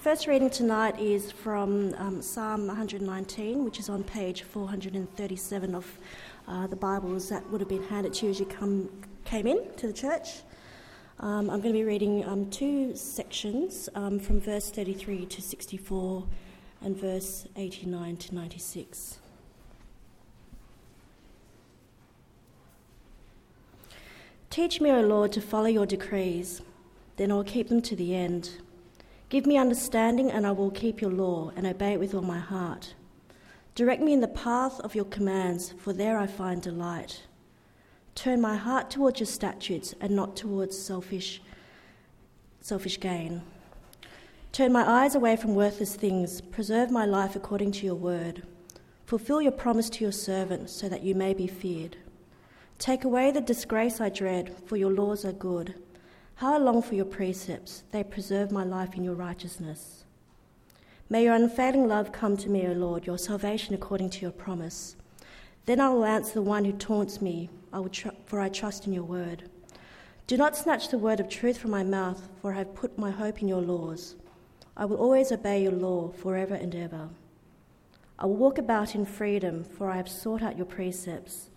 First reading tonight is from um, Psalm 119, which is on page 437 of uh, the Bibles that would have been handed to you as you come, came in to the church. Um, I'm going to be reading um, two sections um, from verse 33 to 64 and verse 89 to 96. Teach me, O Lord, to follow your decrees, then I'll keep them to the end. Give me understanding, and I will keep your law and obey it with all my heart. Direct me in the path of your commands, for there I find delight. Turn my heart towards your statutes and not towards selfish, selfish gain. Turn my eyes away from worthless things. Preserve my life according to your word. Fulfill your promise to your servant so that you may be feared. Take away the disgrace I dread, for your laws are good. How I long for your precepts, they preserve my life in your righteousness. May your unfailing love come to me, O Lord, your salvation according to your promise. Then I will answer the one who taunts me, I will tr- for I trust in your word. Do not snatch the word of truth from my mouth, for I have put my hope in your laws. I will always obey your law forever and ever. I will walk about in freedom, for I have sought out your precepts.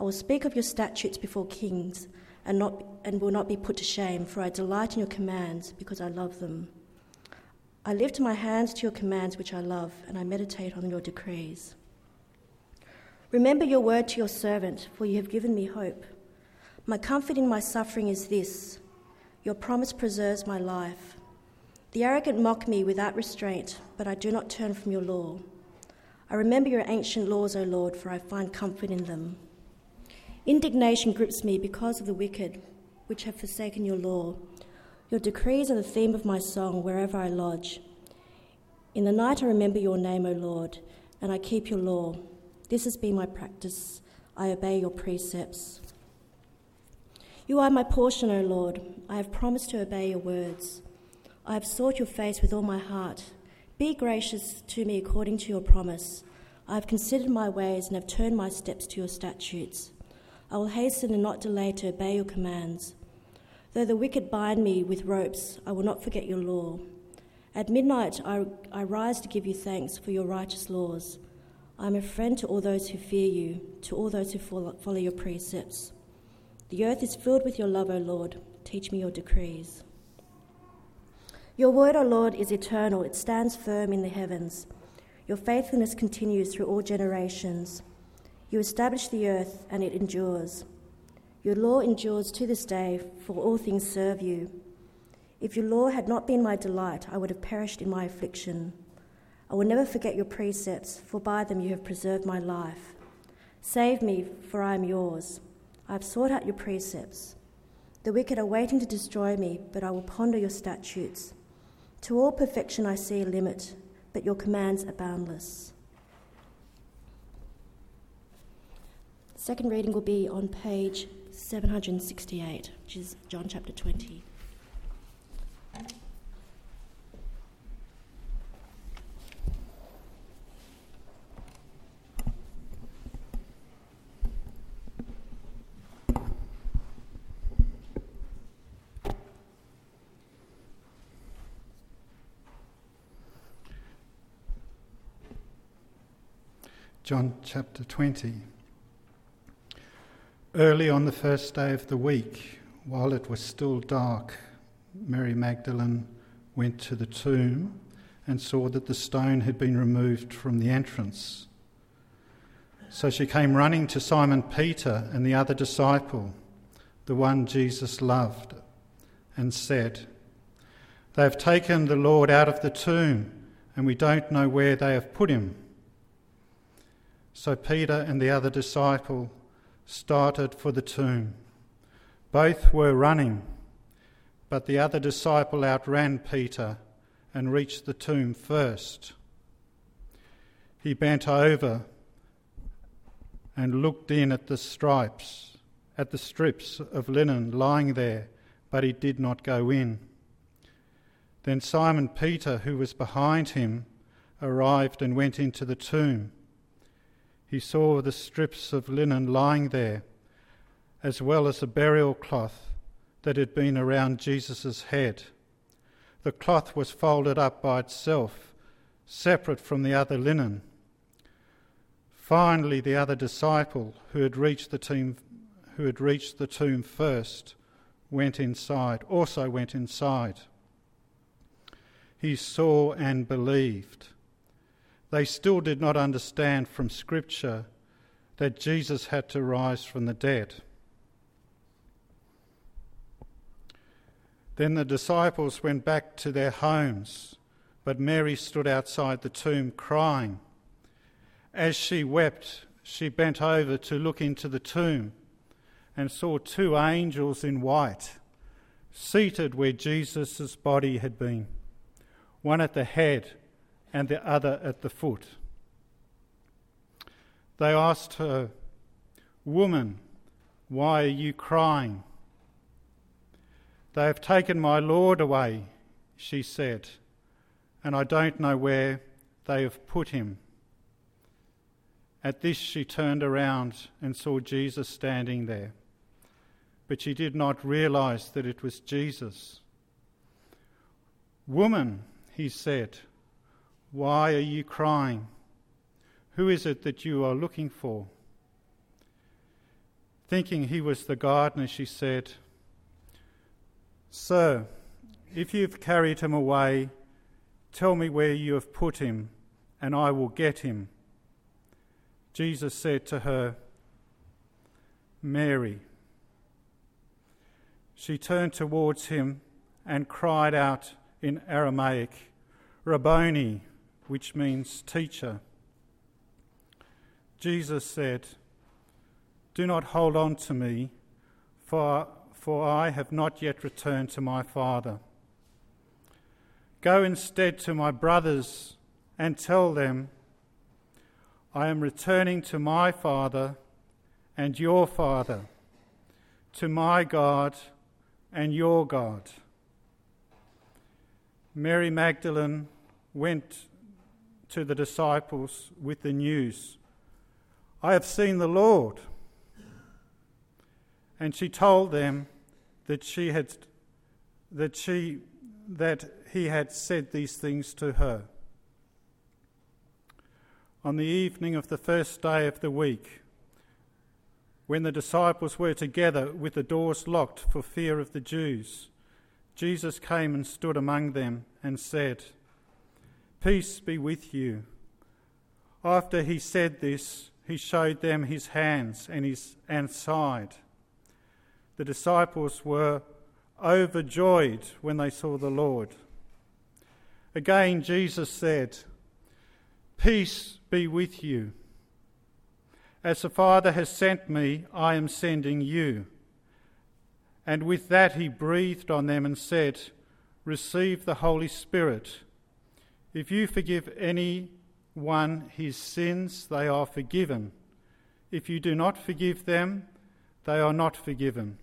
I will speak of your statutes before kings and, not, and will not be put to shame, for I delight in your commands because I love them. I lift my hands to your commands, which I love, and I meditate on your decrees. Remember your word to your servant, for you have given me hope. My comfort in my suffering is this your promise preserves my life. The arrogant mock me without restraint, but I do not turn from your law. I remember your ancient laws, O Lord, for I find comfort in them. Indignation grips me because of the wicked, which have forsaken your law. Your decrees are the theme of my song wherever I lodge. In the night I remember your name, O Lord, and I keep your law. This has been my practice. I obey your precepts. You are my portion, O Lord. I have promised to obey your words. I have sought your face with all my heart. Be gracious to me according to your promise. I have considered my ways and have turned my steps to your statutes. I will hasten and not delay to obey your commands. Though the wicked bind me with ropes, I will not forget your law. At midnight I, I rise to give you thanks for your righteous laws. I am a friend to all those who fear you, to all those who follow, follow your precepts. The earth is filled with your love, O Lord. Teach me your decrees. Your word, O Lord, is eternal, it stands firm in the heavens. Your faithfulness continues through all generations. You establish the earth, and it endures. Your law endures to this day, for all things serve you. If your law had not been my delight, I would have perished in my affliction. I will never forget your precepts, for by them you have preserved my life. Save me, for I am yours. I have sought out your precepts. The wicked are waiting to destroy me, but I will ponder your statutes. To all perfection I see a limit, but your commands are boundless. Second reading will be on page 768, which is John chapter 20. John chapter 20. Early on the first day of the week, while it was still dark, Mary Magdalene went to the tomb and saw that the stone had been removed from the entrance. So she came running to Simon Peter and the other disciple, the one Jesus loved, and said, They have taken the Lord out of the tomb, and we don't know where they have put him. So Peter and the other disciple started for the tomb. Both were running, but the other disciple outran Peter and reached the tomb first. He bent over and looked in at the stripes, at the strips of linen lying there, but he did not go in. Then Simon Peter, who was behind him, arrived and went into the tomb he saw the strips of linen lying there, as well as the burial cloth that had been around Jesus' head. the cloth was folded up by itself, separate from the other linen. Finally, the other disciple who had reached the tomb, who had reached the tomb first, went inside, also went inside. He saw and believed. They still did not understand from Scripture that Jesus had to rise from the dead. Then the disciples went back to their homes, but Mary stood outside the tomb crying. As she wept, she bent over to look into the tomb and saw two angels in white seated where Jesus' body had been, one at the head and the other at the foot. They asked her, Woman, why are you crying? They have taken my Lord away, she said, and I don't know where they have put him. At this, she turned around and saw Jesus standing there, but she did not realize that it was Jesus. Woman, he said, why are you crying? Who is it that you are looking for? Thinking he was the gardener, she said, Sir, if you've carried him away, tell me where you have put him, and I will get him. Jesus said to her, Mary. She turned towards him and cried out in Aramaic, Rabboni, which means teacher. Jesus said, Do not hold on to me, for for I have not yet returned to my Father. Go instead to my brothers and tell them, I am returning to my Father and your Father, to my God and your God. Mary Magdalene went to the disciples with the news I have seen the Lord. And she told them that she had that she that he had said these things to her. On the evening of the first day of the week, when the disciples were together with the doors locked for fear of the Jews, Jesus came and stood among them and said, Peace be with you. After he said this, he showed them his hands and his and side the disciples were overjoyed when they saw the Lord. Again, Jesus said, Peace be with you. As the Father has sent me, I am sending you. And with that, he breathed on them and said, Receive the Holy Spirit. If you forgive any one his sins, they are forgiven. If you do not forgive them, they are not forgiven.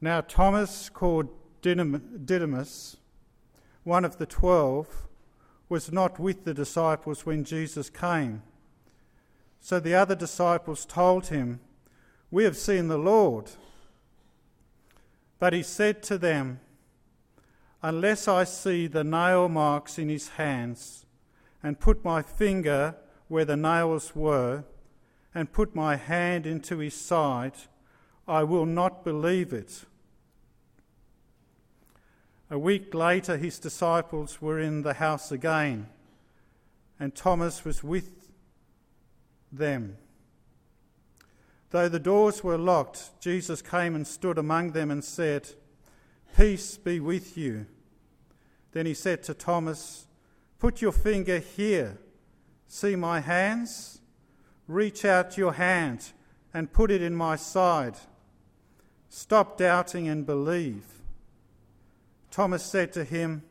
Now, Thomas, called Didymus, one of the twelve, was not with the disciples when Jesus came. So the other disciples told him, We have seen the Lord. But he said to them, Unless I see the nail marks in his hands, and put my finger where the nails were, and put my hand into his side, I will not believe it. A week later, his disciples were in the house again, and Thomas was with them. Though the doors were locked, Jesus came and stood among them and said, Peace be with you. Then he said to Thomas, Put your finger here. See my hands? Reach out your hand and put it in my side. Stop doubting and believe. Thomas said to him,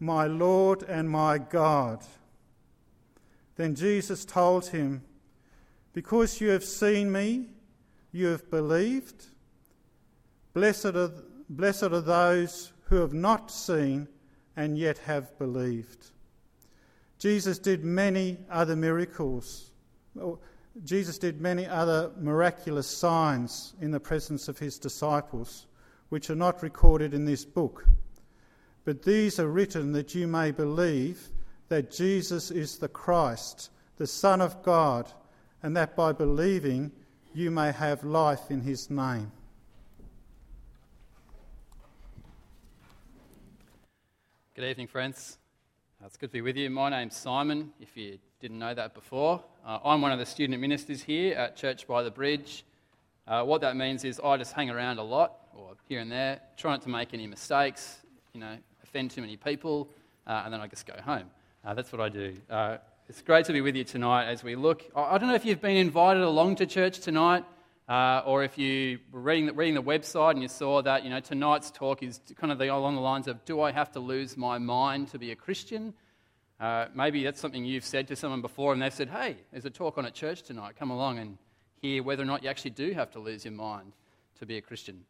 My Lord and my God. Then Jesus told him, Because you have seen me, you have believed. Blessed are, blessed are those who have not seen and yet have believed. Jesus did many other miracles. Jesus did many other miraculous signs in the presence of his disciples which are not recorded in this book. But these are written that you may believe that Jesus is the Christ, the Son of God, and that by believing you may have life in his name. Good evening, friends. It's good to be with you. My name's Simon, if you didn't know that before. Uh, I'm one of the student ministers here at Church by the Bridge. Uh, what that means is I just hang around a lot, or here and there, try not to make any mistakes, you know, offend too many people, uh, and then I just go home. Uh, that's what I do. Uh, it's great to be with you tonight as we look. I don't know if you've been invited along to church tonight, uh, or if you were reading the, reading the website and you saw that, you know, tonight's talk is kind of the, along the lines of, do I have to lose my mind to be a Christian? Uh, maybe that's something you've said to someone before and they've said, hey, there's a talk on at church tonight. Come along and hear whether or not you actually do have to lose your mind to be a Christian.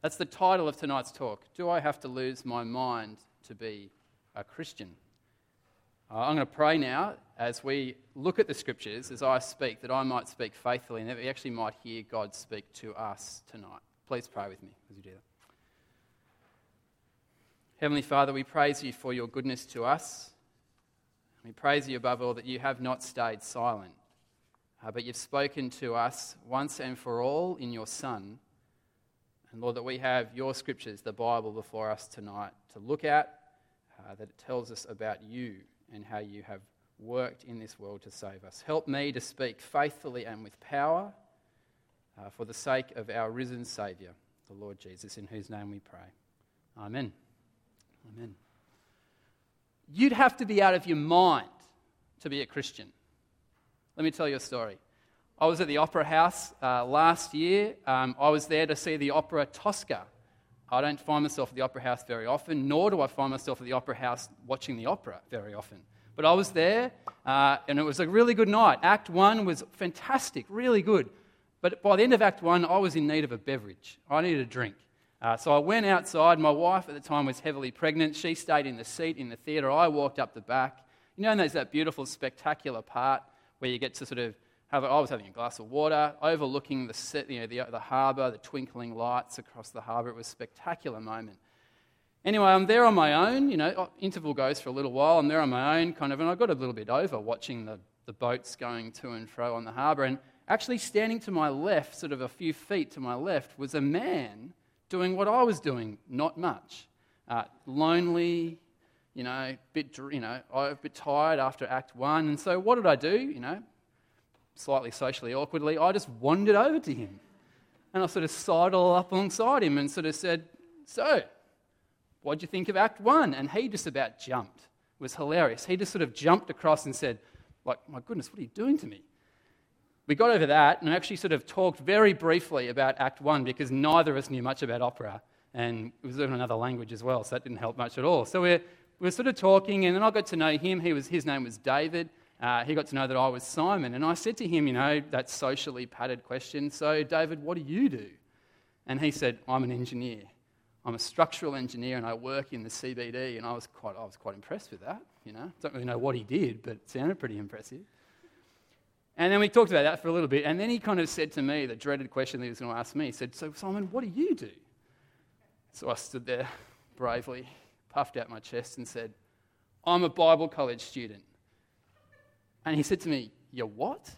That's the title of tonight's talk. Do I have to lose my mind to be a Christian? Uh, I'm going to pray now as we look at the scriptures, as I speak, that I might speak faithfully and that we actually might hear God speak to us tonight. Please pray with me as you do that. Heavenly Father, we praise you for your goodness to us. We praise you above all that you have not stayed silent, uh, but you've spoken to us once and for all in your Son. And Lord, that we have your scriptures, the Bible, before us tonight to look at, uh, that it tells us about you and how you have worked in this world to save us. Help me to speak faithfully and with power uh, for the sake of our risen Saviour, the Lord Jesus, in whose name we pray. Amen. Amen. You'd have to be out of your mind to be a Christian. Let me tell you a story. I was at the Opera House uh, last year. Um, I was there to see the opera Tosca. I don't find myself at the Opera House very often, nor do I find myself at the Opera House watching the opera very often. But I was there, uh, and it was a really good night. Act one was fantastic, really good. But by the end of Act one, I was in need of a beverage. I needed a drink. Uh, so I went outside. My wife at the time was heavily pregnant. She stayed in the seat in the theatre. I walked up the back. You know, and there's that beautiful, spectacular part where you get to sort of have, I was having a glass of water, overlooking the, you know, the, the harbour, the twinkling lights across the harbour. It was a spectacular moment. Anyway, I'm there on my own. You know, oh, interval goes for a little while. I'm there on my own, kind of, and I got a little bit over watching the, the boats going to and fro on the harbour. And actually, standing to my left, sort of a few feet to my left, was a man doing what I was doing, not much. Uh, lonely, you know, bit, you know, a bit tired after Act One. And so, what did I do? You know, slightly socially awkwardly, I just wandered over to him. And I sort of sidled up alongside him and sort of said, So, what do you think of Act One? And he just about jumped. It was hilarious. He just sort of jumped across and said, like, my goodness, what are you doing to me? We got over that and actually sort of talked very briefly about Act One because neither of us knew much about opera. And it was in another language as well, so that didn't help much at all. So we're, we were sort of talking, and then I got to know him. He was, his name was David uh, he got to know that I was Simon. And I said to him, you know, that socially padded question, So, David, what do you do? And he said, I'm an engineer. I'm a structural engineer and I work in the CBD. And I was quite, I was quite impressed with that. You know, don't really know what he did, but it sounded pretty impressive. And then we talked about that for a little bit. And then he kind of said to me the dreaded question that he was going to ask me. He said, So, Simon, what do you do? So I stood there bravely, puffed out my chest, and said, I'm a Bible college student. And he said to me, You're what?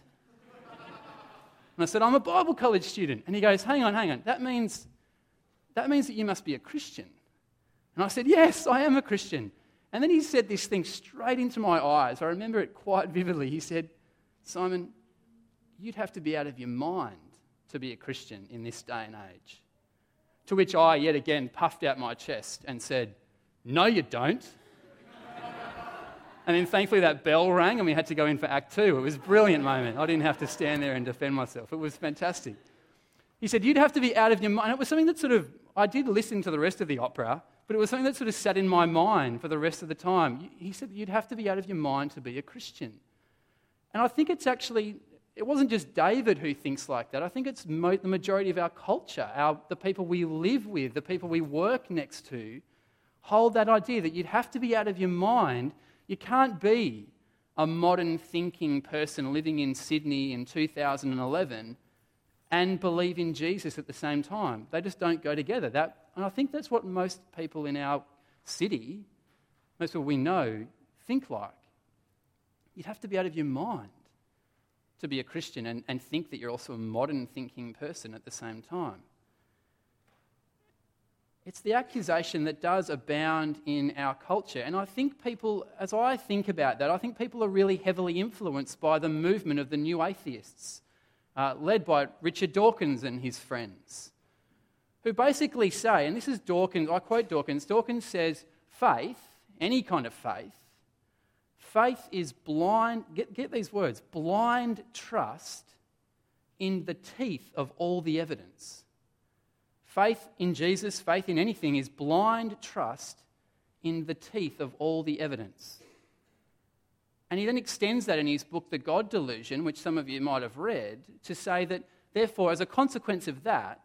And I said, I'm a Bible college student. And he goes, Hang on, hang on. That means, that means that you must be a Christian. And I said, Yes, I am a Christian. And then he said this thing straight into my eyes. I remember it quite vividly. He said, Simon, you'd have to be out of your mind to be a Christian in this day and age. To which I, yet again, puffed out my chest and said, No, you don't. And then thankfully that bell rang and we had to go in for Act Two. It was a brilliant moment. I didn't have to stand there and defend myself. It was fantastic. He said, You'd have to be out of your mind. It was something that sort of, I did listen to the rest of the opera, but it was something that sort of sat in my mind for the rest of the time. He said, You'd have to be out of your mind to be a Christian. And I think it's actually, it wasn't just David who thinks like that. I think it's mo- the majority of our culture, our, the people we live with, the people we work next to, hold that idea that you'd have to be out of your mind you can't be a modern thinking person living in Sydney in 2011 and believe in Jesus at the same time. They just don't go together. That And I think that's what most people in our city, most people we know, think like. You'd have to be out of your mind to be a Christian and, and think that you're also a modern thinking person at the same time. It's the accusation that does abound in our culture. And I think people, as I think about that, I think people are really heavily influenced by the movement of the new atheists, uh, led by Richard Dawkins and his friends, who basically say, and this is Dawkins, I quote Dawkins, Dawkins says, faith, any kind of faith, faith is blind, get, get these words, blind trust in the teeth of all the evidence. Faith in Jesus, faith in anything, is blind trust in the teeth of all the evidence. And he then extends that in his book, The God Delusion, which some of you might have read, to say that, therefore, as a consequence of that,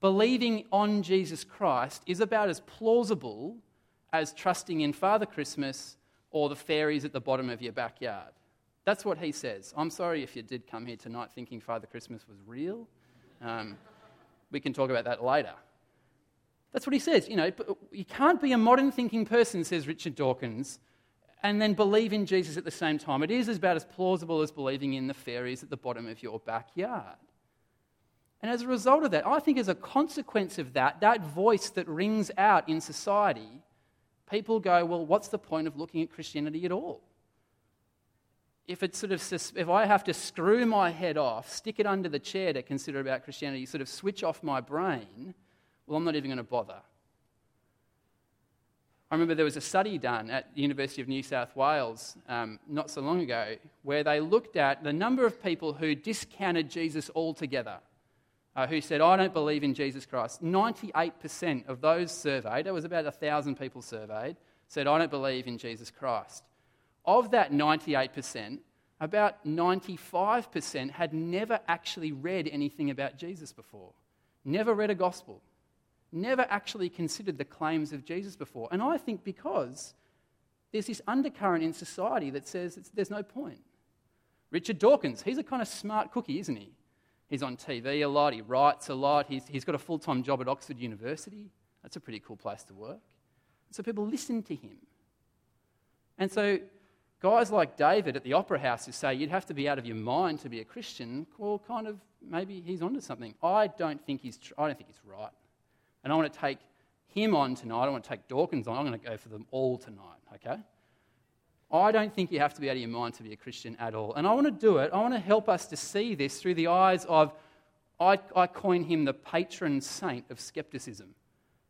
believing on Jesus Christ is about as plausible as trusting in Father Christmas or the fairies at the bottom of your backyard. That's what he says. I'm sorry if you did come here tonight thinking Father Christmas was real. Um, we can talk about that later. That's what he says. You know, you can't be a modern thinking person, says Richard Dawkins, and then believe in Jesus at the same time. It is about as plausible as believing in the fairies at the bottom of your backyard. And as a result of that, I think as a consequence of that, that voice that rings out in society, people go, well, what's the point of looking at Christianity at all? If it's sort of if I have to screw my head off, stick it under the chair to consider about Christianity, sort of switch off my brain, well, I'm not even going to bother. I remember there was a study done at the University of New South Wales um, not so long ago where they looked at the number of people who discounted Jesus altogether, uh, who said, I don't believe in Jesus Christ. 98% of those surveyed, there was about 1,000 people surveyed, said, I don't believe in Jesus Christ. Of that 98%, about 95% had never actually read anything about Jesus before, never read a gospel, never actually considered the claims of Jesus before. And I think because there's this undercurrent in society that says there's no point. Richard Dawkins, he's a kind of smart cookie, isn't he? He's on TV a lot, he writes a lot, he's, he's got a full time job at Oxford University. That's a pretty cool place to work. So people listen to him. And so Guys like David at the Opera House who say you'd have to be out of your mind to be a Christian, well, kind of maybe he's onto something. I don't think he's, I don't think he's right. And I want to take him on tonight. I want to take Dawkins on. I'm going to go for them all tonight, okay? I don't think you have to be out of your mind to be a Christian at all. And I want to do it. I want to help us to see this through the eyes of, I, I coin him the patron saint of skepticism,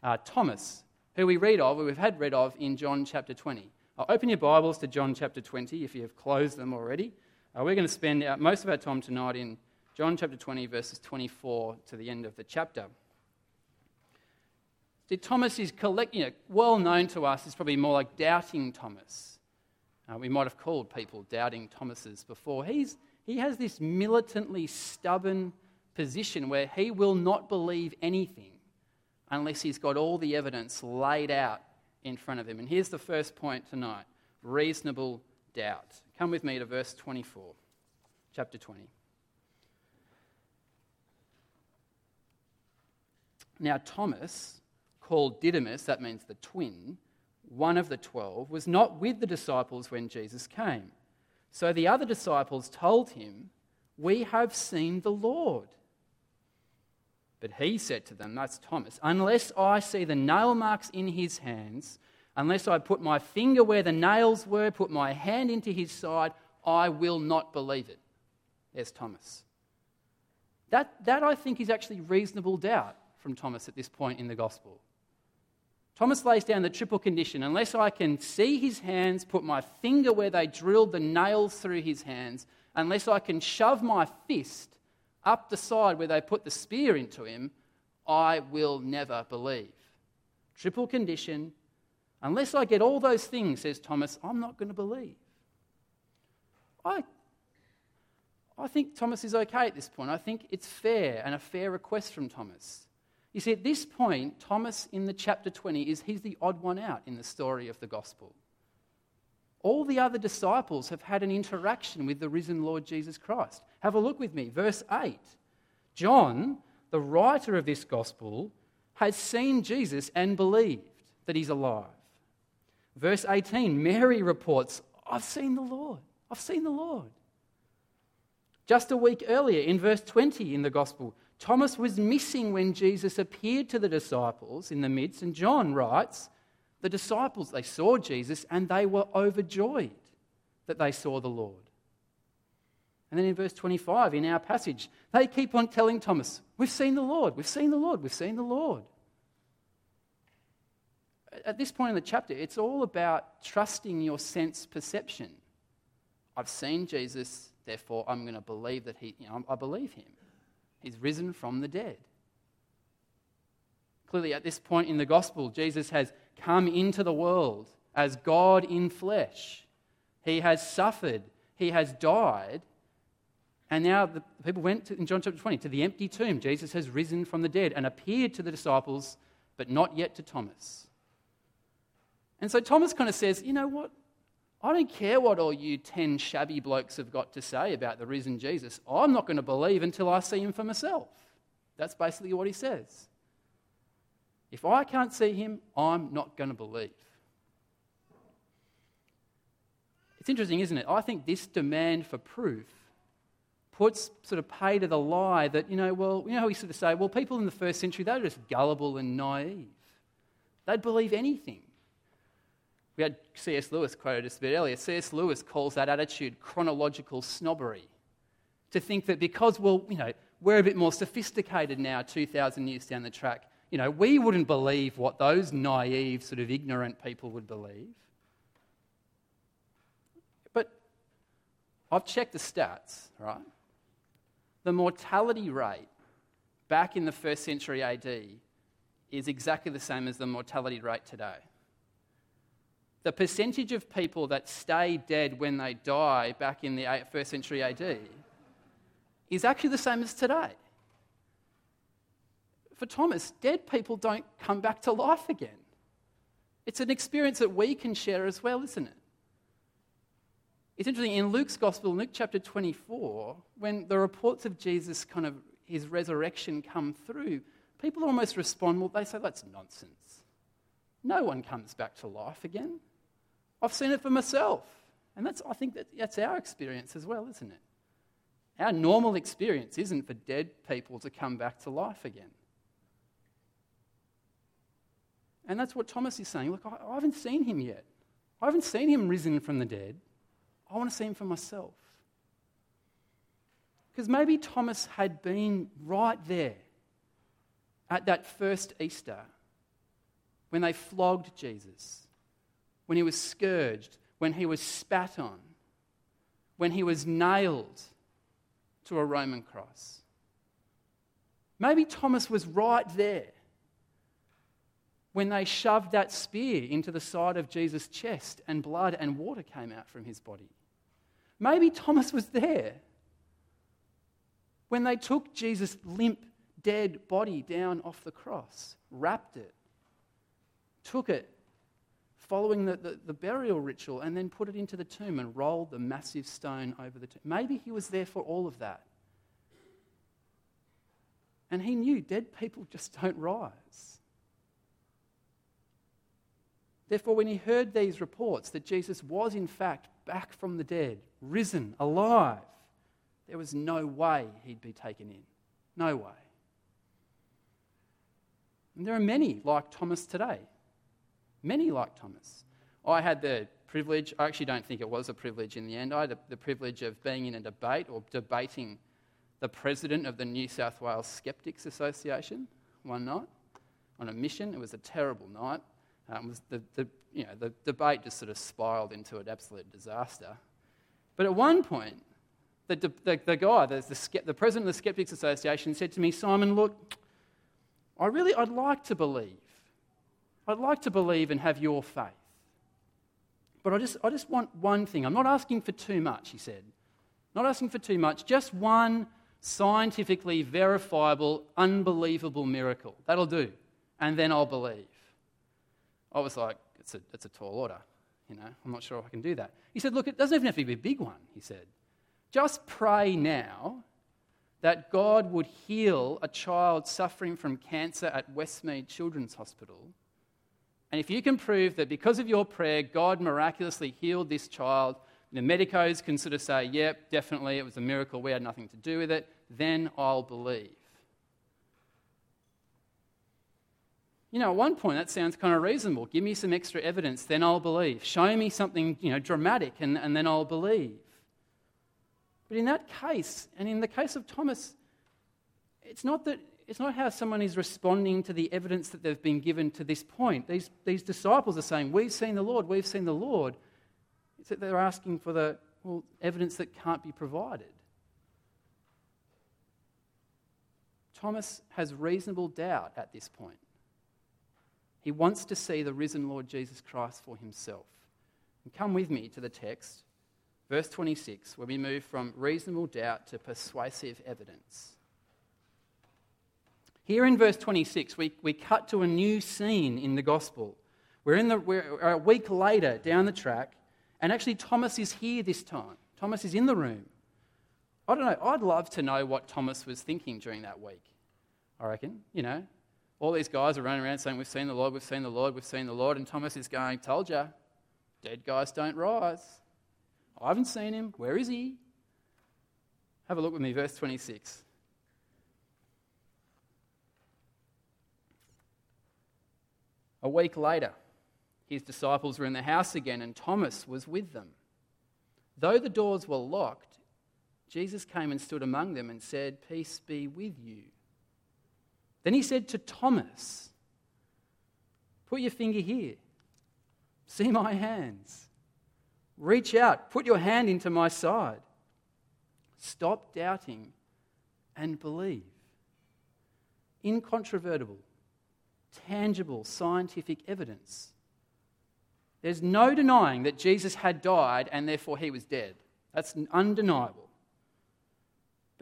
uh, Thomas, who we read of, we've had read of in John chapter 20. Uh, open your Bibles to John chapter 20 if you have closed them already. Uh, we're going to spend most of our time tonight in John chapter 20, verses 24 to the end of the chapter. See, Thomas is collect, you know, well known to us is probably more like doubting Thomas. Uh, we might have called people doubting Thomases before. He's, he has this militantly stubborn position where he will not believe anything unless he's got all the evidence laid out in front of him. And here's the first point tonight reasonable doubt. Come with me to verse 24, chapter 20. Now, Thomas, called Didymus, that means the twin, one of the twelve, was not with the disciples when Jesus came. So the other disciples told him, We have seen the Lord. But he said to them, that's Thomas, unless I see the nail marks in his hands, unless I put my finger where the nails were, put my hand into his side, I will not believe it. There's Thomas. That, that I think is actually reasonable doubt from Thomas at this point in the gospel. Thomas lays down the triple condition unless I can see his hands, put my finger where they drilled the nails through his hands, unless I can shove my fist up the side where they put the spear into him, I will never believe. Triple condition. Unless I get all those things, says Thomas, I'm not going to believe. I, I think Thomas is okay at this point. I think it's fair and a fair request from Thomas. You see, at this point, Thomas in the chapter 20 is he's the odd one out in the story of the gospel. All the other disciples have had an interaction with the risen Lord Jesus Christ. Have a look with me. Verse 8. John, the writer of this gospel, has seen Jesus and believed that he's alive. Verse 18 Mary reports, I've seen the Lord. I've seen the Lord. Just a week earlier, in verse 20 in the Gospel, Thomas was missing when Jesus appeared to the disciples in the midst, and John writes, the disciples, they saw Jesus and they were overjoyed that they saw the Lord. And then in verse 25, in our passage, they keep on telling Thomas, We've seen the Lord, we've seen the Lord, we've seen the Lord. At this point in the chapter, it's all about trusting your sense perception. I've seen Jesus, therefore I'm going to believe that he, you know, I believe him. He's risen from the dead. Clearly, at this point in the gospel, Jesus has come into the world as God in flesh. He has suffered, he has died, and now the people went to, in John chapter 20 to the empty tomb. Jesus has risen from the dead and appeared to the disciples, but not yet to Thomas. And so Thomas kind of says, You know what? I don't care what all you 10 shabby blokes have got to say about the risen Jesus. I'm not going to believe until I see him for myself. That's basically what he says. If I can't see him, I'm not going to believe. It's interesting, isn't it? I think this demand for proof puts sort of pay to the lie that, you know, well, you know how we sort of say, well, people in the first century, they were just gullible and naive. They'd believe anything. We had C.S. Lewis quoted just a bit earlier. C.S. Lewis calls that attitude chronological snobbery. To think that because, well, you know, we're a bit more sophisticated now, 2,000 years down the track, you know, we wouldn't believe what those naive, sort of ignorant people would believe. But I've checked the stats, right? The mortality rate back in the first century AD is exactly the same as the mortality rate today the percentage of people that stay dead when they die back in the first century AD is actually the same as today. For Thomas, dead people don't come back to life again. It's an experience that we can share as well, isn't it? It's interesting, in Luke's Gospel, Luke chapter 24, when the reports of Jesus, kind of his resurrection, come through, people almost respond, well, they say, that's nonsense. No one comes back to life again. I've seen it for myself. And that's, I think that, that's our experience as well, isn't it? Our normal experience isn't for dead people to come back to life again. And that's what Thomas is saying. Look, I, I haven't seen him yet. I haven't seen him risen from the dead. I want to see him for myself. Because maybe Thomas had been right there at that first Easter when they flogged Jesus when he was scourged, when he was spat on, when he was nailed to a Roman cross. Maybe Thomas was right there when they shoved that spear into the side of Jesus' chest and blood and water came out from his body. Maybe Thomas was there when they took Jesus' limp, dead body down off the cross, wrapped it, took it following the, the, the, burial ritual and then put it into the tomb and rolled the massive stone over the tomb. Maybe he was there for all of that. And he knew dead people just don't rise. Therefore, when he heard these reports that Jesus was in fact back from the dead, risen, alive, there was no way he'd be taken in. No way. And there are many like Thomas today Many like Thomas. I had the privilege, I actually don't think it was a privilege in the end, I had the privilege of being in a debate or debating the president of the New South Wales Skeptics Association one night on a mission. It was a terrible night. Um, the, the, you know, the debate just sort of spiraled into an absolute disaster. But at one point, the, the, the guy, the, the, the president of the Skeptics Association, said to me, Simon, look, I really, I'd like to believe I'd like to believe and have your faith. But I just, I just want one thing. I'm not asking for too much, he said. Not asking for too much, just one scientifically verifiable, unbelievable miracle. That'll do. And then I'll believe. I was like, it's a, it's a tall order. You know, I'm not sure I can do that. He said, look, it doesn't even have to be a big one, he said. Just pray now that God would heal a child suffering from cancer at Westmead Children's Hospital. And if you can prove that because of your prayer, God miraculously healed this child, the medicos can sort of say, yep, definitely, it was a miracle, we had nothing to do with it, then I'll believe. You know, at one point that sounds kind of reasonable. Give me some extra evidence, then I'll believe. Show me something, you know, dramatic, and, and then I'll believe. But in that case, and in the case of Thomas, it's not that it's not how someone is responding to the evidence that they've been given to this point. These, these disciples are saying, We've seen the Lord, we've seen the Lord. It's that they're asking for the well, evidence that can't be provided. Thomas has reasonable doubt at this point. He wants to see the risen Lord Jesus Christ for himself. And come with me to the text verse 26, where we move from reasonable doubt to persuasive evidence. Here in verse 26, we, we cut to a new scene in the gospel. We're, in the, we're a week later down the track, and actually Thomas is here this time. Thomas is in the room. I don't know, I'd love to know what Thomas was thinking during that week. I reckon, you know, all these guys are running around saying, We've seen the Lord, we've seen the Lord, we've seen the Lord, and Thomas is going, Told you, dead guys don't rise. I haven't seen him. Where is he? Have a look with me, verse 26. A week later, his disciples were in the house again, and Thomas was with them. Though the doors were locked, Jesus came and stood among them and said, Peace be with you. Then he said to Thomas, Put your finger here. See my hands. Reach out, put your hand into my side. Stop doubting and believe. Incontrovertible, tangible scientific evidence. There's no denying that Jesus had died and therefore he was dead. That's undeniable.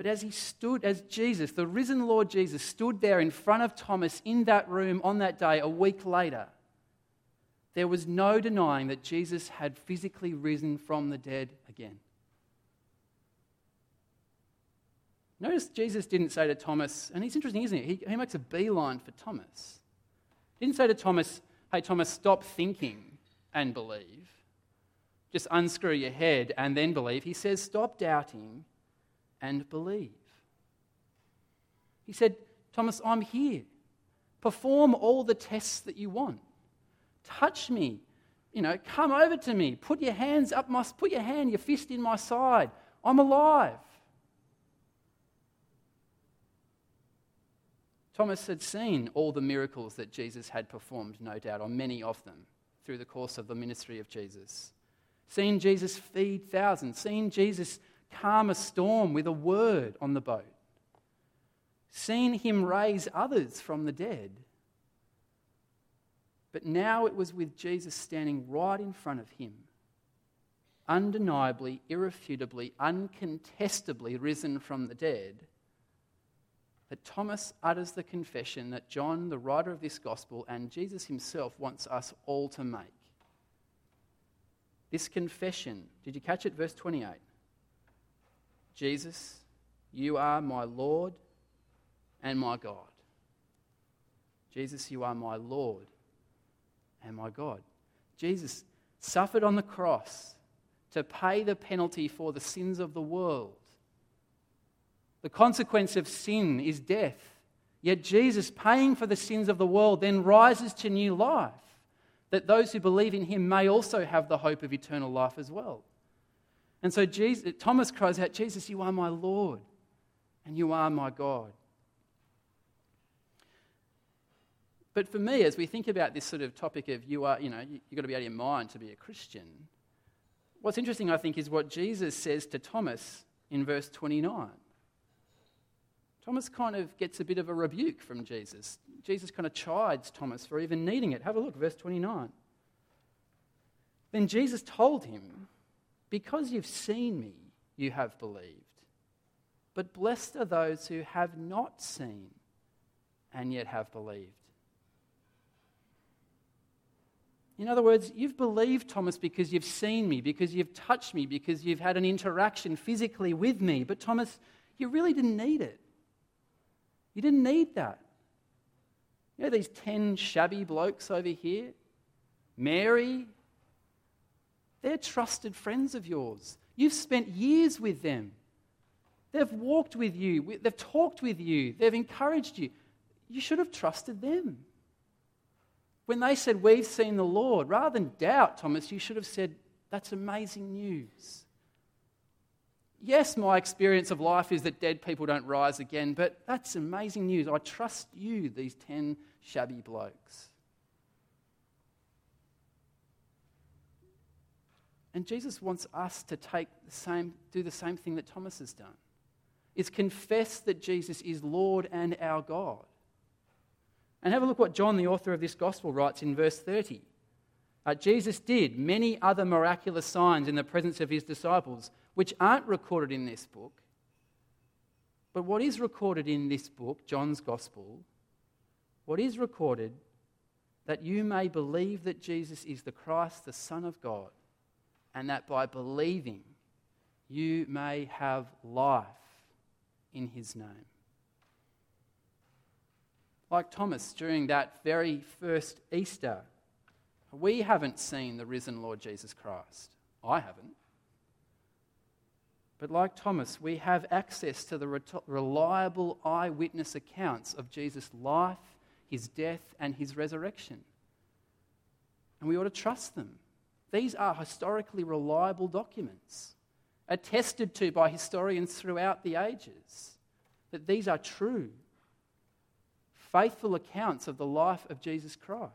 But as he stood, as Jesus, the risen Lord Jesus, stood there in front of Thomas in that room on that day a week later, there was no denying that Jesus had physically risen from the dead again. Notice Jesus didn't say to Thomas, and it's interesting, isn't it? He, he makes a beeline for Thomas. He didn't say to Thomas, hey, Thomas, stop thinking and believe. Just unscrew your head and then believe. He says, stop doubting and believe. He said, Thomas, I'm here. Perform all the tests that you want. Touch me. You know, come over to me. Put your hands up my put your hand, your fist in my side. I'm alive. Thomas had seen all the miracles that Jesus had performed, no doubt, or many of them, through the course of the ministry of Jesus. Seen Jesus feed thousands, seen Jesus calm a storm with a word on the boat, seen him raise others from the dead but now it was with Jesus standing right in front of him, undeniably, irrefutably, uncontestably risen from the dead, that Thomas utters the confession that John, the writer of this gospel, and Jesus himself wants us all to make. This confession, did you catch it? Verse 28. Jesus, you are my Lord and my God. Jesus, you are my Lord and my God. Jesus suffered on the cross to pay the penalty for the sins of the world. The consequence of sin is death. Yet Jesus, paying for the sins of the world, then rises to new life, that those who believe in him may also have the hope of eternal life as well. And so Jesus, Thomas cries out, Jesus, you are my Lord and you are my God. But for me, as we think about this sort of topic of you are, you know, you've got to be out of your mind to be a Christian, what's interesting, I think, is what Jesus says to Thomas in verse 29. Thomas kind of gets a bit of a rebuke from Jesus. Jesus kind of chides Thomas for even needing it. Have a look, verse 29. Then Jesus told him, Because you've seen me, you have believed. But blessed are those who have not seen and yet have believed. In other words, you've believed, Thomas, because you've seen me, because you've touched me, because you've had an interaction physically with me. But, Thomas, You really didn't need it. You didn't need that. You know these 10 shabby blokes over here? Mary, they're trusted friends of yours. You've spent years with them. They've walked with you, they've talked with you, they've encouraged you. You should have trusted them. When they said, We've seen the Lord, rather than doubt, Thomas, you should have said, That's amazing news. Yes, my experience of life is that dead people don't rise again, but that's amazing news. I trust you, these 10 shabby blokes. And Jesus wants us to take the same, do the same thing that Thomas has done. Is confess that Jesus is Lord and our God. And have a look what John, the author of this gospel, writes in verse 30. Uh, Jesus did many other miraculous signs in the presence of his disciples, which aren't recorded in this book. But what is recorded in this book, John's gospel, what is recorded that you may believe that Jesus is the Christ, the Son of God, and that by believing you may have life in his name like Thomas during that very first Easter, we haven't seen the risen Lord Jesus Christ. I haven't. But like Thomas, we have access to the reliable eyewitness accounts of Jesus' life, his death, and his resurrection. And we ought to trust them. These are historically reliable documents, attested to by historians throughout the ages, that these are true faithful accounts of the life of Jesus Christ.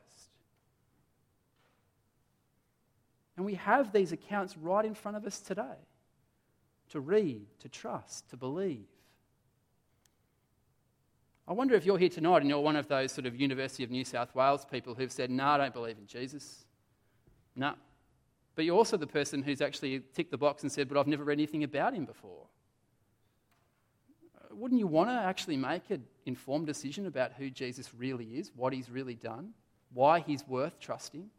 And we have these accounts right in front of us today to read, to trust, to believe. I wonder if you're here tonight and you're one of those sort of University of New South Wales people who've said, No, nah, I don't believe in Jesus. No. Nah. But you're also the person who's actually ticked the box and said, But I've never read anything about him before uh, wouldn't you want to actually make an informed decision about who Jesus really is, what he's really done, why he's worth trusting?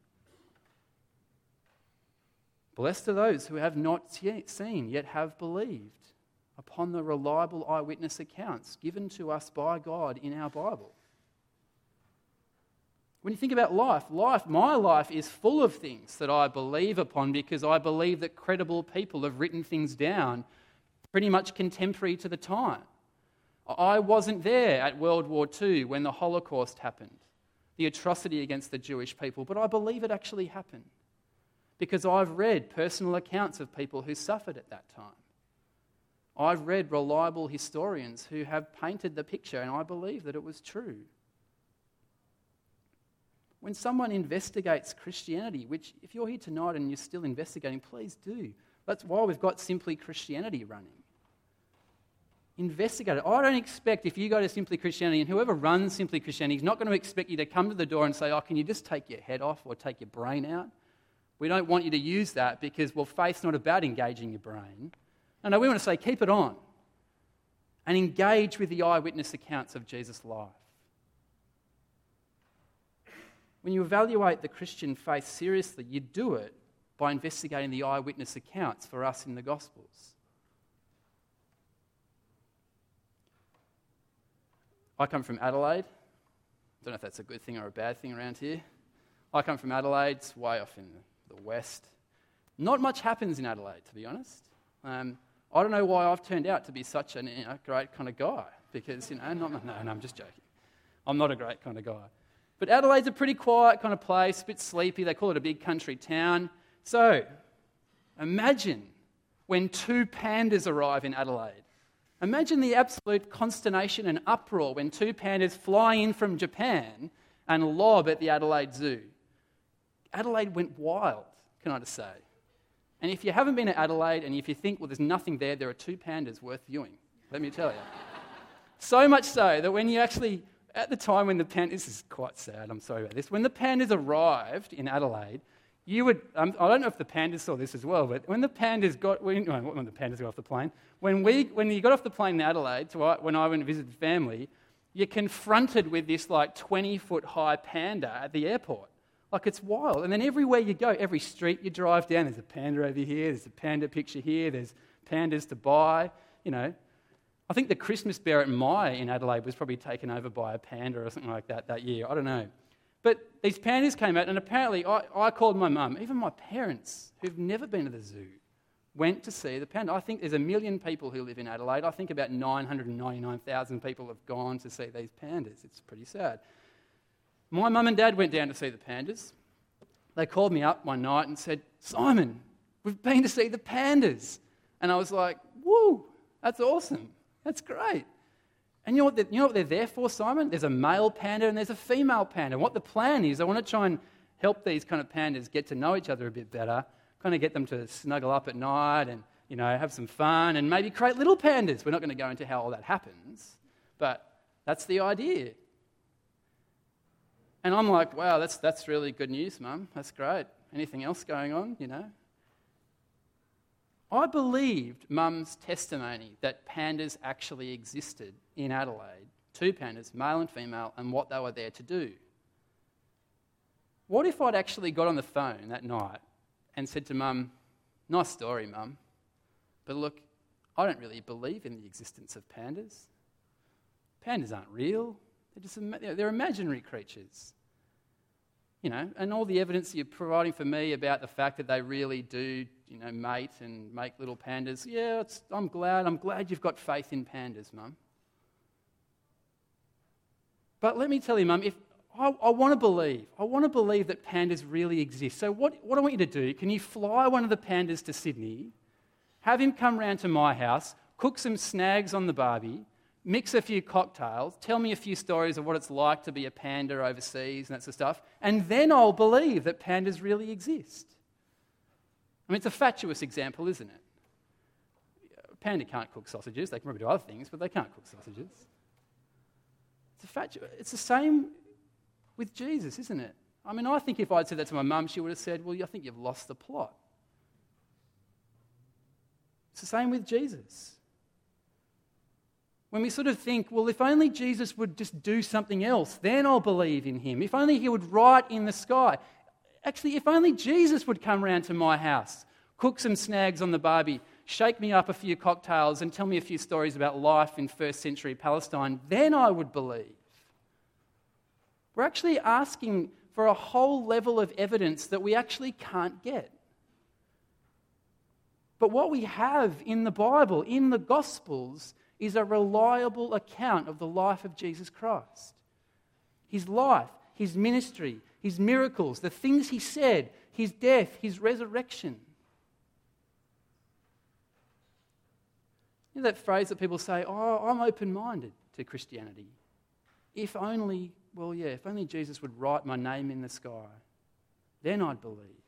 Blessed are those who have not yet seen, yet have believed upon the reliable eyewitness accounts given to us by God in our Bible. When you think about life, life, my life is full of things that I believe upon because I believe that credible people have written things down pretty much contemporary to the time. I wasn't there at World War II when the Holocaust happened, the atrocity against the Jewish people, but I believe it actually happened because I've read personal accounts of people who suffered at that time. I've read reliable historians who have painted the picture, and I believe that it was true. When someone investigates Christianity, which, if you're here tonight and you're still investigating, please do. That's why we've got Simply Christianity running investigate it. I don't expect if you go to Simply Christianity and whoever runs Simply Christianity is not going to expect you to come to the door and say, Oh, can you just take your head off or take your brain out? We don't want you to use that because, well, faith's not about engaging your brain. No, no, we want to say, keep it on and engage with the eyewitness accounts of Jesus' life. When you evaluate the Christian faith seriously, you do it by investigating the eyewitness accounts for us in the Gospels. I come from Adelaide. Don't know if that's a good thing or a bad thing around here. I come from Adelaide, it's way off in the west. Not much happens in Adelaide, to be honest. Um, I don't know why I've turned out to be such a you know, great kind of guy, because, you know, not, no, no, I'm just joking. I'm not a great kind of guy. But Adelaide's a pretty quiet kind of place, a bit sleepy. They call it a big country town. So, imagine when two pandas arrive in Adelaide. Imagine the absolute consternation and uproar when two pandas fly in from Japan and lob at the Adelaide Zoo. Adelaide went wild, can I just say. And if you haven't been to Adelaide and if you think, well, there's nothing there, there are two pandas worth viewing, let me tell you. so much so that when you actually, at the time when the pandas, this is quite sad, I'm sorry about this, when the pandas arrived in Adelaide, you would, um, I don't know if the pandas saw this as well, but when the pandas got, when, when the pandas got off the plane, when, we, when you got off the plane in Adelaide, when I went to visit the family, you're confronted with this like 20 foot high panda at the airport. Like it's wild. And then everywhere you go, every street you drive down, there's a panda over here, there's a panda picture here, there's pandas to buy, you know. I think the Christmas bear at my in Adelaide was probably taken over by a panda or something like that that year. I don't know. But these pandas came out, and apparently I, I called my mum, even my parents, who've never been to the zoo, went to see the panda. I think there's a million people who live in Adelaide. I think about 999,000 people have gone to see these pandas. It's pretty sad. My mum and dad went down to see the pandas. They called me up one night and said, Simon, we've been to see the pandas. And I was like, woo, that's awesome. That's great. And you know, what you know what they're there for, Simon? There's a male panda and there's a female panda. And what the plan is, I want to try and help these kind of pandas get to know each other a bit better, kind of get them to snuggle up at night and, you know, have some fun and maybe create little pandas. We're not going to go into how all that happens, but that's the idea. And I'm like, wow, that's, that's really good news, Mum. That's great. Anything else going on, you know? I believed Mum's testimony that pandas actually existed in Adelaide two pandas, male and female, and what they were there to do. What if I'd actually got on the phone that night and said to Mum, Nice story, Mum, but look, I don't really believe in the existence of pandas. Pandas aren't real, they're, just, they're imaginary creatures. You know, and all the evidence you're providing for me about the fact that they really do, you know, mate and make little pandas, yeah, I'm glad. I'm glad you've got faith in pandas, Mum. But let me tell you, Mum, if I, I want to believe, I want to believe that pandas really exist. So what, what I want you to do, can you fly one of the pandas to Sydney, have him come round to my house, cook some snags on the barbie, mix a few cocktails, tell me a few stories of what it's like to be a panda overseas and that sort of stuff, and then I'll believe that pandas really exist. I mean, it's a fatuous example, isn't it? Panda can't cook sausages. They can probably do other things, but they can't cook sausages. It's, a fatu- it's the same with Jesus, isn't it? I mean, I think if I'd said that to my mum, she would have said, Well, I think you've lost the plot. It's the same with Jesus. When we sort of think, well, if only Jesus would just do something else, then I'll believe in him. If only he would write in the sky. Actually, if only Jesus would come round to my house, cook some snags on the barbie, shake me up a few cocktails, and tell me a few stories about life in first century Palestine, then I would believe. We're actually asking for a whole level of evidence that we actually can't get. But what we have in the Bible, in the Gospels, is a reliable account of the life of Jesus Christ. His life, his ministry, his miracles, the things he said, his death, his resurrection. You know that phrase that people say, Oh, I'm open minded to Christianity. If only well, yeah, if only Jesus would write my name in the sky, then I'd believe.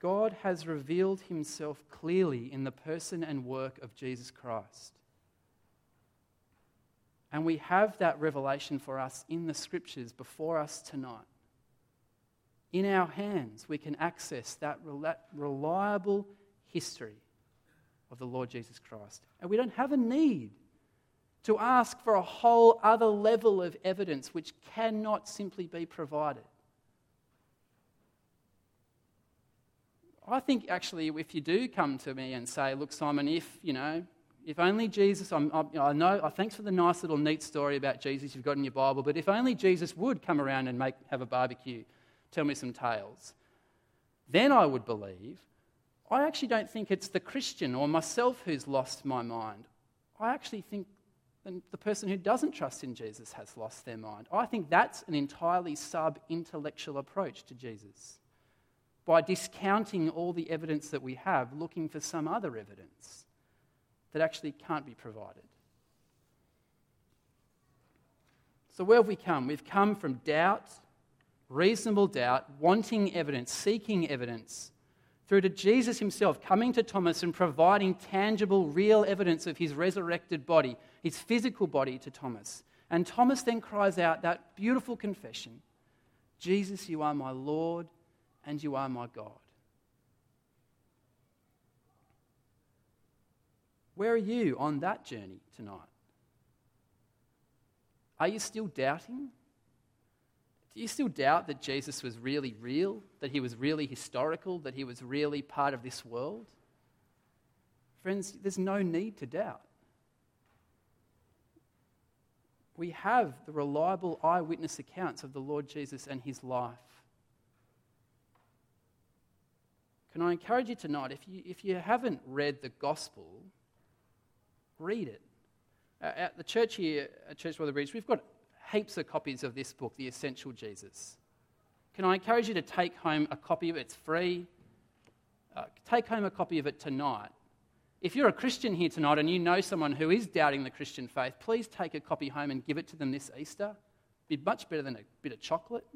God has revealed himself clearly in the person and work of Jesus Christ. And we have that revelation for us in the scriptures before us tonight. In our hands, we can access that reliable history of the Lord Jesus Christ. And we don't have a need to ask for a whole other level of evidence which cannot simply be provided. I think actually, if you do come to me and say, Look, Simon, if, you know, if only Jesus, I'm, i know, thanks for the nice little neat story about Jesus you've got in your Bible, but if only Jesus would come around and make, have a barbecue, tell me some tales, then I would believe. I actually don't think it's the Christian or myself who's lost my mind. I actually think the person who doesn't trust in Jesus has lost their mind. I think that's an entirely sub intellectual approach to Jesus. By discounting all the evidence that we have, looking for some other evidence that actually can't be provided. So, where have we come? We've come from doubt, reasonable doubt, wanting evidence, seeking evidence, through to Jesus himself coming to Thomas and providing tangible, real evidence of his resurrected body his physical body to Thomas. And Thomas then cries out that beautiful confession Jesus, you are my Lord and you are my God. Where are you on that journey tonight? Are you still doubting? Do you still doubt that Jesus was really real, that he was really historical, that he was really part of this world? Friends, there's no need to doubt. We have the reliable eyewitness accounts of the Lord Jesus and his life. Can I encourage you tonight, if you, if you haven't read the gospel, read it. At the church here, at Church by the Bridge, we've got heaps of copies of this book, The Essential Jesus. Can I encourage you to take home a copy of it? It's free. Uh, take home a copy of it tonight. If you're a Christian here tonight and you know someone who is doubting the Christian faith, please take a copy home and give it to them this Easter. It'd be much better than a bit of chocolate.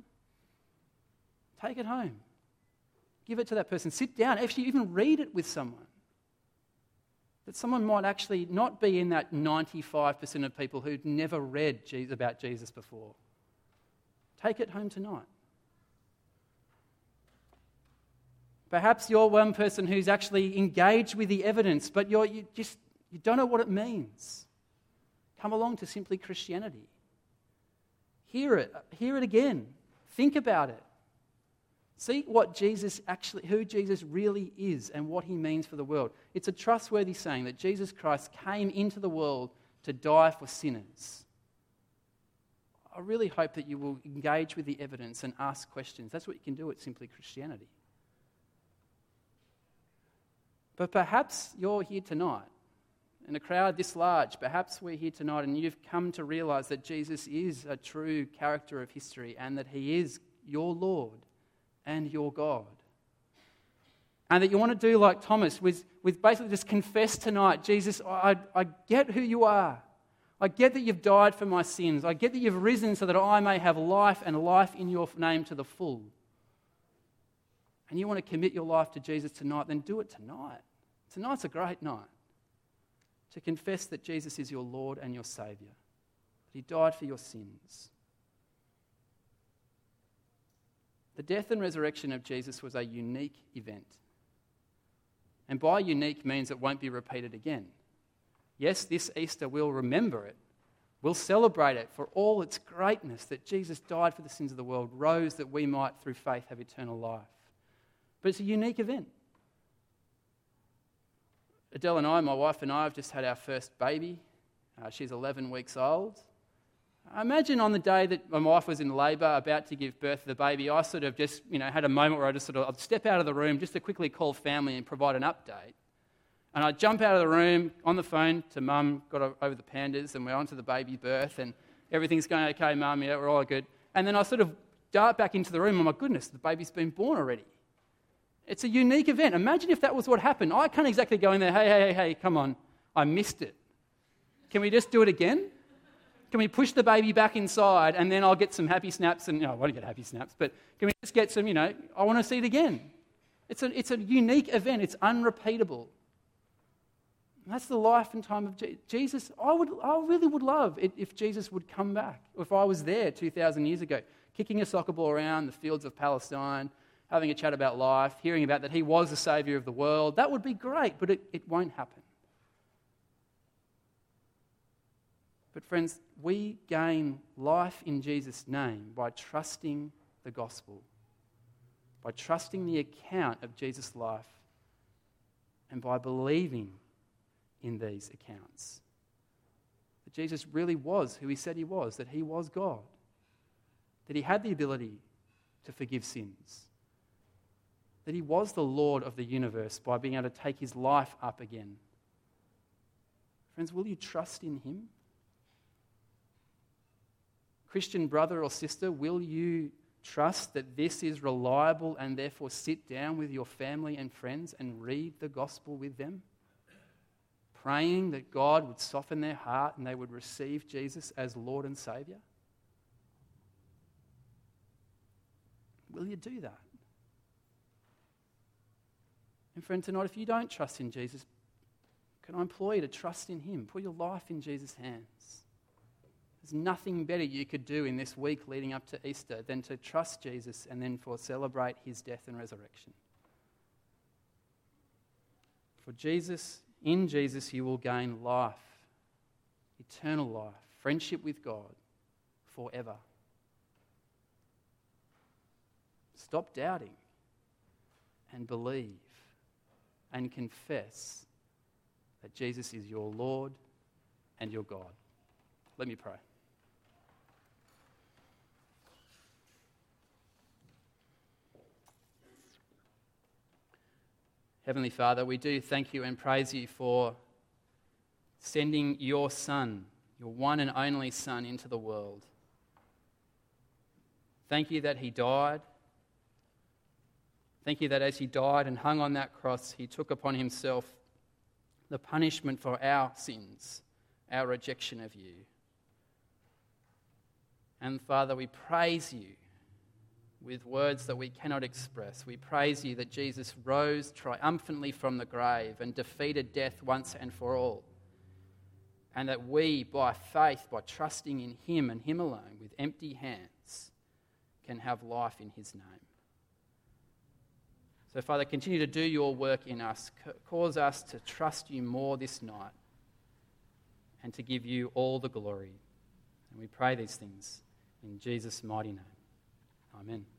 Take it home. Give it to that person. Sit down. Actually, even read it with someone. That someone might actually not be in that 95% of people who'd never read about Jesus before. Take it home tonight. Perhaps you're one person who's actually engaged with the evidence, but you're, you just you don't know what it means. Come along to Simply Christianity. Hear it. Hear it again. Think about it. See what Jesus actually, who Jesus really is and what he means for the world. It's a trustworthy saying that Jesus Christ came into the world to die for sinners. I really hope that you will engage with the evidence and ask questions. That's what you can do at Simply Christianity. But perhaps you're here tonight in a crowd this large. Perhaps we're here tonight and you've come to realize that Jesus is a true character of history and that he is your Lord and your God. And that you want to do like Thomas, with, with basically just confess tonight Jesus, I, I get who you are. I get that you've died for my sins. I get that you've risen so that I may have life and life in your name to the full. And you want to commit your life to Jesus tonight, then do it tonight. Tonight's a great night to confess that Jesus is your Lord and your Saviour, that He died for your sins. The death and resurrection of Jesus was a unique event. And by unique means it won't be repeated again. Yes, this Easter we'll remember it. We'll celebrate it for all its greatness that Jesus died for the sins of the world, rose that we might, through faith, have eternal life. But it's a unique event. Adele and I, my wife and I, have just had our first baby. Uh, she's 11 weeks old. Imagine on the day that my wife was in labour, about to give birth to the baby, I sort of just, you know, had a moment where I just sort of I'd step out of the room just to quickly call family and provide an update. And I'd jump out of the room on the phone to mum, got over the pandas, and we're on to the baby birth, and everything's going okay, mum, yeah, we're all good. And then I sort of dart back into the room, oh my goodness, the baby's been born already. It's a unique event. Imagine if that was what happened. I can't exactly go in there, hey, hey, hey, hey, come on, I missed it. Can we just do it again? Can we push the baby back inside and then I'll get some happy snaps? And, I won't get happy snaps, but can we just get some, you know, I want to see it again. It's a, it's a unique event, it's unrepeatable. And that's the life and time of Jesus. I, would, I really would love it if Jesus would come back, if I was there 2,000 years ago, kicking a soccer ball around the fields of Palestine, having a chat about life, hearing about that he was the Saviour of the world. That would be great, but it, it won't happen. But, friends, we gain life in Jesus' name by trusting the gospel, by trusting the account of Jesus' life, and by believing in these accounts. That Jesus really was who he said he was, that he was God, that he had the ability to forgive sins, that he was the Lord of the universe by being able to take his life up again. Friends, will you trust in him? Christian brother or sister, will you trust that this is reliable and therefore sit down with your family and friends and read the gospel with them? Praying that God would soften their heart and they would receive Jesus as Lord and Saviour? Will you do that? And friend, tonight, if you don't trust in Jesus, can I implore you to trust in Him? Put your life in Jesus' hands. There's nothing better you could do in this week leading up to Easter than to trust Jesus and then for celebrate his death and resurrection. For Jesus, in Jesus, you will gain life, eternal life, friendship with God forever. Stop doubting and believe and confess that Jesus is your Lord and your God. Let me pray. Heavenly Father, we do thank you and praise you for sending your Son, your one and only Son, into the world. Thank you that he died. Thank you that as he died and hung on that cross, he took upon himself the punishment for our sins, our rejection of you. And Father, we praise you with words that we cannot express. We praise you that Jesus rose triumphantly from the grave and defeated death once and for all. And that we, by faith, by trusting in Him and Him alone, with empty hands, can have life in His name. So, Father, continue to do your work in us. Cause us to trust you more this night and to give you all the glory. And we pray these things in Jesus' mighty name. Amen.